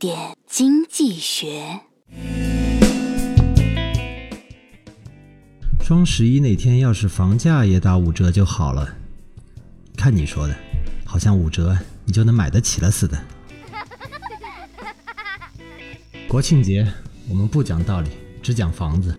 点经济学。双十一那天要是房价也打五折就好了。看你说的好像五折你就能买得起了似的。国庆节我们不讲道理只讲房子。